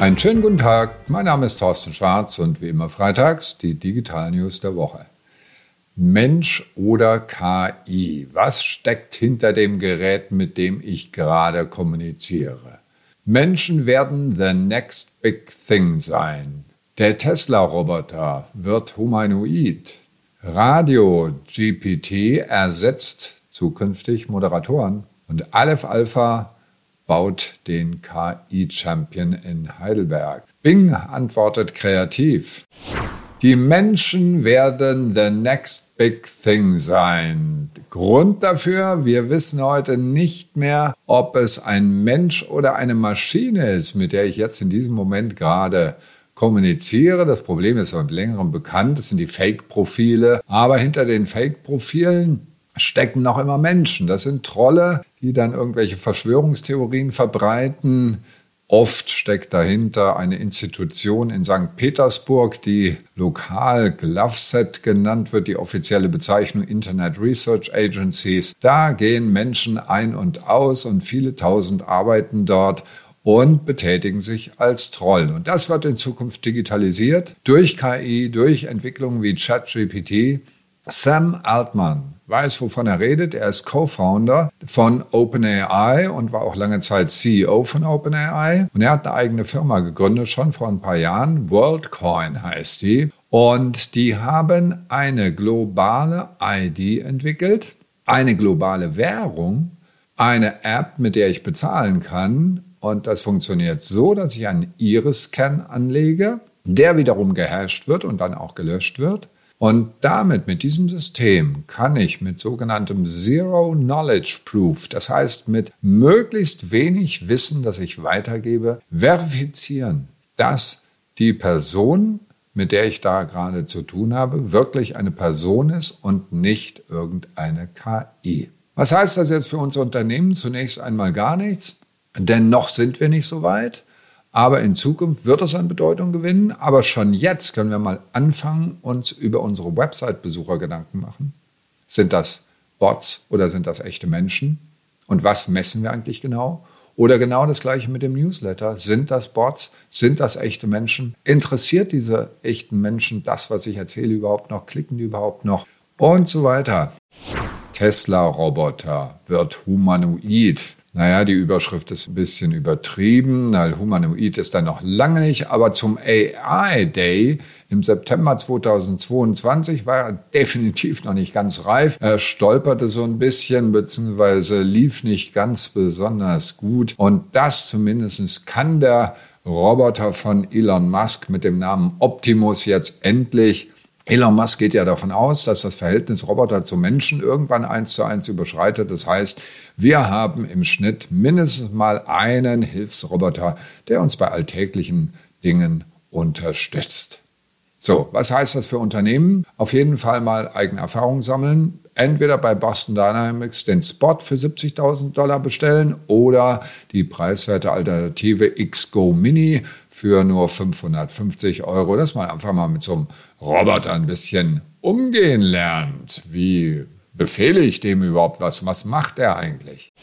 Einen schönen guten Tag, mein Name ist Thorsten Schwarz und wie immer freitags die Digital News der Woche. Mensch oder KI? Was steckt hinter dem Gerät, mit dem ich gerade kommuniziere? Menschen werden the next big thing sein. Der Tesla-Roboter wird humanoid. Radio GPT ersetzt zukünftig Moderatoren. Und Aleph Alpha baut den KI-Champion in Heidelberg. Bing antwortet kreativ. Die Menschen werden the next big thing sein. Grund dafür, wir wissen heute nicht mehr, ob es ein Mensch oder eine Maschine ist, mit der ich jetzt in diesem Moment gerade kommuniziere. Das Problem ist seit längerem bekannt, das sind die Fake-Profile. Aber hinter den Fake-Profilen stecken noch immer Menschen. Das sind Trolle, die dann irgendwelche Verschwörungstheorien verbreiten. Oft steckt dahinter eine Institution in St. Petersburg, die lokal GloveSet genannt wird, die offizielle Bezeichnung Internet Research Agencies. Da gehen Menschen ein und aus und viele tausend arbeiten dort und betätigen sich als Troll. Und das wird in Zukunft digitalisiert durch KI, durch Entwicklungen wie ChatGPT. Sam Altman weiß, wovon er redet. Er ist Co-Founder von OpenAI und war auch lange Zeit CEO von OpenAI. Und er hat eine eigene Firma gegründet, schon vor ein paar Jahren. WorldCoin heißt die. Und die haben eine globale ID entwickelt, eine globale Währung, eine App, mit der ich bezahlen kann. Und das funktioniert so, dass ich einen Iris-Scan anlege, der wiederum gehasht wird und dann auch gelöscht wird. Und damit, mit diesem System, kann ich mit sogenanntem Zero Knowledge Proof, das heißt mit möglichst wenig Wissen, das ich weitergebe, verifizieren, dass die Person, mit der ich da gerade zu tun habe, wirklich eine Person ist und nicht irgendeine KI. Was heißt das jetzt für unser Unternehmen? Zunächst einmal gar nichts, denn noch sind wir nicht so weit. Aber in Zukunft wird es an Bedeutung gewinnen. Aber schon jetzt können wir mal anfangen, uns über unsere Website-Besucher Gedanken machen. Sind das Bots oder sind das echte Menschen? Und was messen wir eigentlich genau? Oder genau das gleiche mit dem Newsletter. Sind das Bots? Sind das echte Menschen? Interessiert diese echten Menschen das, was ich erzähle, überhaupt noch? Klicken die überhaupt noch? Und so weiter. Tesla-Roboter wird humanoid. Naja, die Überschrift ist ein bisschen übertrieben. Na, Humanoid ist da noch lange nicht, aber zum AI Day im September 2022 war er definitiv noch nicht ganz reif. Er stolperte so ein bisschen, beziehungsweise lief nicht ganz besonders gut. Und das zumindest kann der Roboter von Elon Musk mit dem Namen Optimus jetzt endlich Elon Musk geht ja davon aus, dass das Verhältnis Roboter zu Menschen irgendwann eins zu eins überschreitet. Das heißt, wir haben im Schnitt mindestens mal einen Hilfsroboter, der uns bei alltäglichen Dingen unterstützt. So, was heißt das für Unternehmen? Auf jeden Fall mal eigene Erfahrungen sammeln, entweder bei Boston Dynamics den Spot für 70.000 Dollar bestellen oder die preiswerte Alternative XGO Mini für nur 550 Euro, dass man einfach mal mit so einem Roboter ein bisschen umgehen lernt. Wie befehle ich dem überhaupt was? Was macht er eigentlich?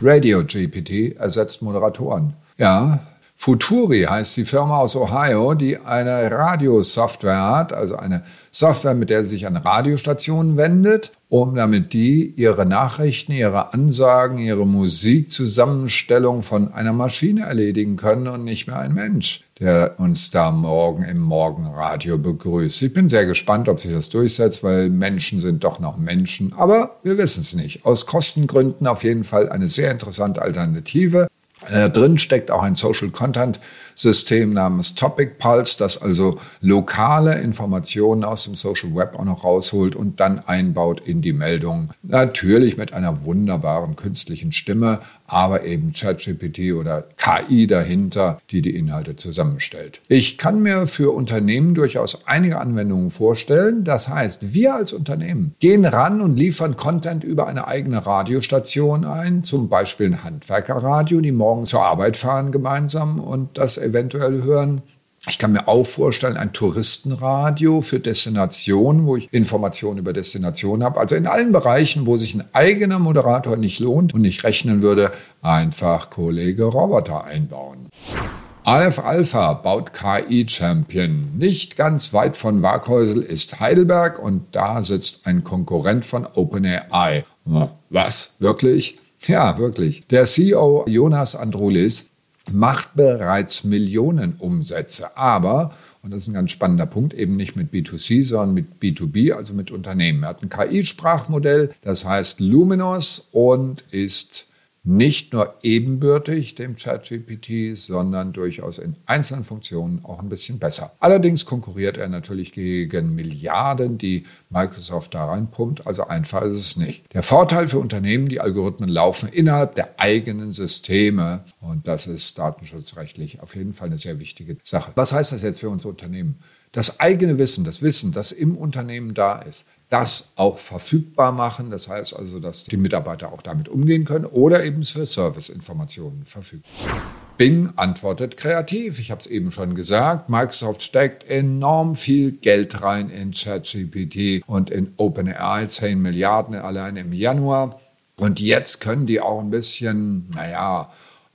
Radio GPT ersetzt Moderatoren. Ja, Futuri heißt die Firma aus Ohio, die eine Radiosoftware hat, also eine Software, mit der sie sich an Radiostationen wendet, um damit die ihre Nachrichten, ihre Ansagen, ihre Musikzusammenstellung von einer Maschine erledigen können und nicht mehr ein Mensch, der uns da morgen im Morgenradio begrüßt. Ich bin sehr gespannt, ob sich das durchsetzt, weil Menschen sind doch noch Menschen, aber wir wissen es nicht. Aus Kostengründen auf jeden Fall eine sehr interessante Alternative. Äh, drin steckt auch ein Social Content System namens Topic Pulse, das also lokale Informationen aus dem Social Web auch noch rausholt und dann einbaut in die Meldung. Natürlich mit einer wunderbaren künstlichen Stimme, aber eben ChatGPT oder KI dahinter, die die Inhalte zusammenstellt. Ich kann mir für Unternehmen durchaus einige Anwendungen vorstellen. Das heißt, wir als Unternehmen gehen ran und liefern Content über eine eigene Radiostation ein, zum Beispiel ein Handwerkerradio, die morgen zur Arbeit fahren gemeinsam und das eventuell hören. Ich kann mir auch vorstellen, ein Touristenradio für Destinationen, wo ich Informationen über Destinationen habe. Also in allen Bereichen, wo sich ein eigener Moderator nicht lohnt und nicht rechnen würde, einfach Kollege Roboter einbauen. Aleph Alpha baut KI-Champion. Nicht ganz weit von Waghäusel ist Heidelberg und da sitzt ein Konkurrent von OpenAI. Was? Wirklich? Ja, wirklich. Der CEO Jonas Androulis macht bereits Millionen Umsätze, aber, und das ist ein ganz spannender Punkt, eben nicht mit B2C, sondern mit B2B, also mit Unternehmen. Er hat ein KI-Sprachmodell, das heißt Luminous und ist nicht nur ebenbürtig dem ChatGPT, sondern durchaus in einzelnen Funktionen auch ein bisschen besser. Allerdings konkurriert er natürlich gegen Milliarden, die Microsoft da reinpumpt, also einfach ist es nicht. Der Vorteil für Unternehmen, die Algorithmen laufen innerhalb der eigenen Systeme und das ist datenschutzrechtlich auf jeden Fall eine sehr wichtige Sache. Was heißt das jetzt für uns Unternehmen? Das eigene Wissen, das Wissen, das im Unternehmen da ist, das auch verfügbar machen. Das heißt also, dass die Mitarbeiter auch damit umgehen können oder eben für Serviceinformationen verfügbar. Bing antwortet kreativ. Ich habe es eben schon gesagt. Microsoft steckt enorm viel Geld rein in ChatGPT und in OpenAI, 10 Milliarden allein im Januar. Und jetzt können die auch ein bisschen, naja,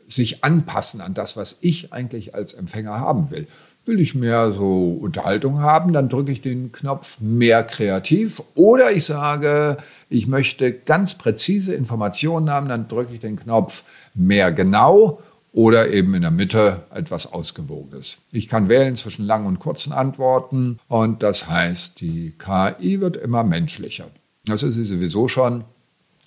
sich anpassen an das, was ich eigentlich als Empfänger haben will. Will ich mehr so Unterhaltung haben, dann drücke ich den Knopf mehr kreativ. Oder ich sage, ich möchte ganz präzise Informationen haben, dann drücke ich den Knopf mehr genau oder eben in der Mitte etwas Ausgewogenes. Ich kann wählen zwischen langen und kurzen Antworten und das heißt, die KI wird immer menschlicher. Das ist sie sowieso schon.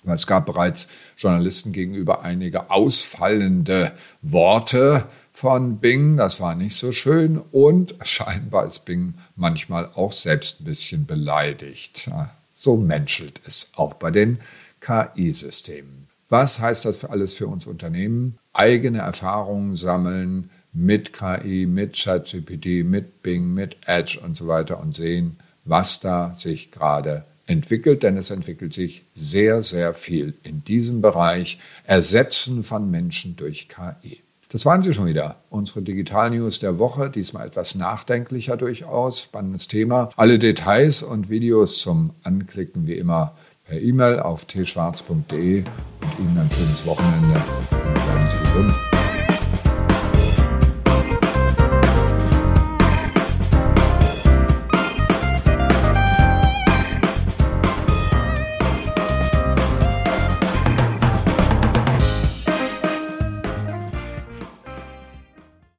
Es gab bereits Journalisten gegenüber einige ausfallende Worte, von Bing. Das war nicht so schön und scheinbar ist Bing manchmal auch selbst ein bisschen beleidigt. So menschelt es auch bei den KI-Systemen. Was heißt das für alles für uns Unternehmen? Eigene Erfahrungen sammeln mit KI, mit ChatGPT, mit Bing, mit Edge und so weiter und sehen, was da sich gerade entwickelt, denn es entwickelt sich sehr, sehr viel in diesem Bereich. Ersetzen von Menschen durch KI. Das waren sie schon wieder. Unsere Digital News der Woche, diesmal etwas nachdenklicher durchaus. Spannendes Thema. Alle Details und Videos zum Anklicken wie immer per E-Mail auf tschwarz.de und Ihnen ein schönes Wochenende und bleiben Sie gesund.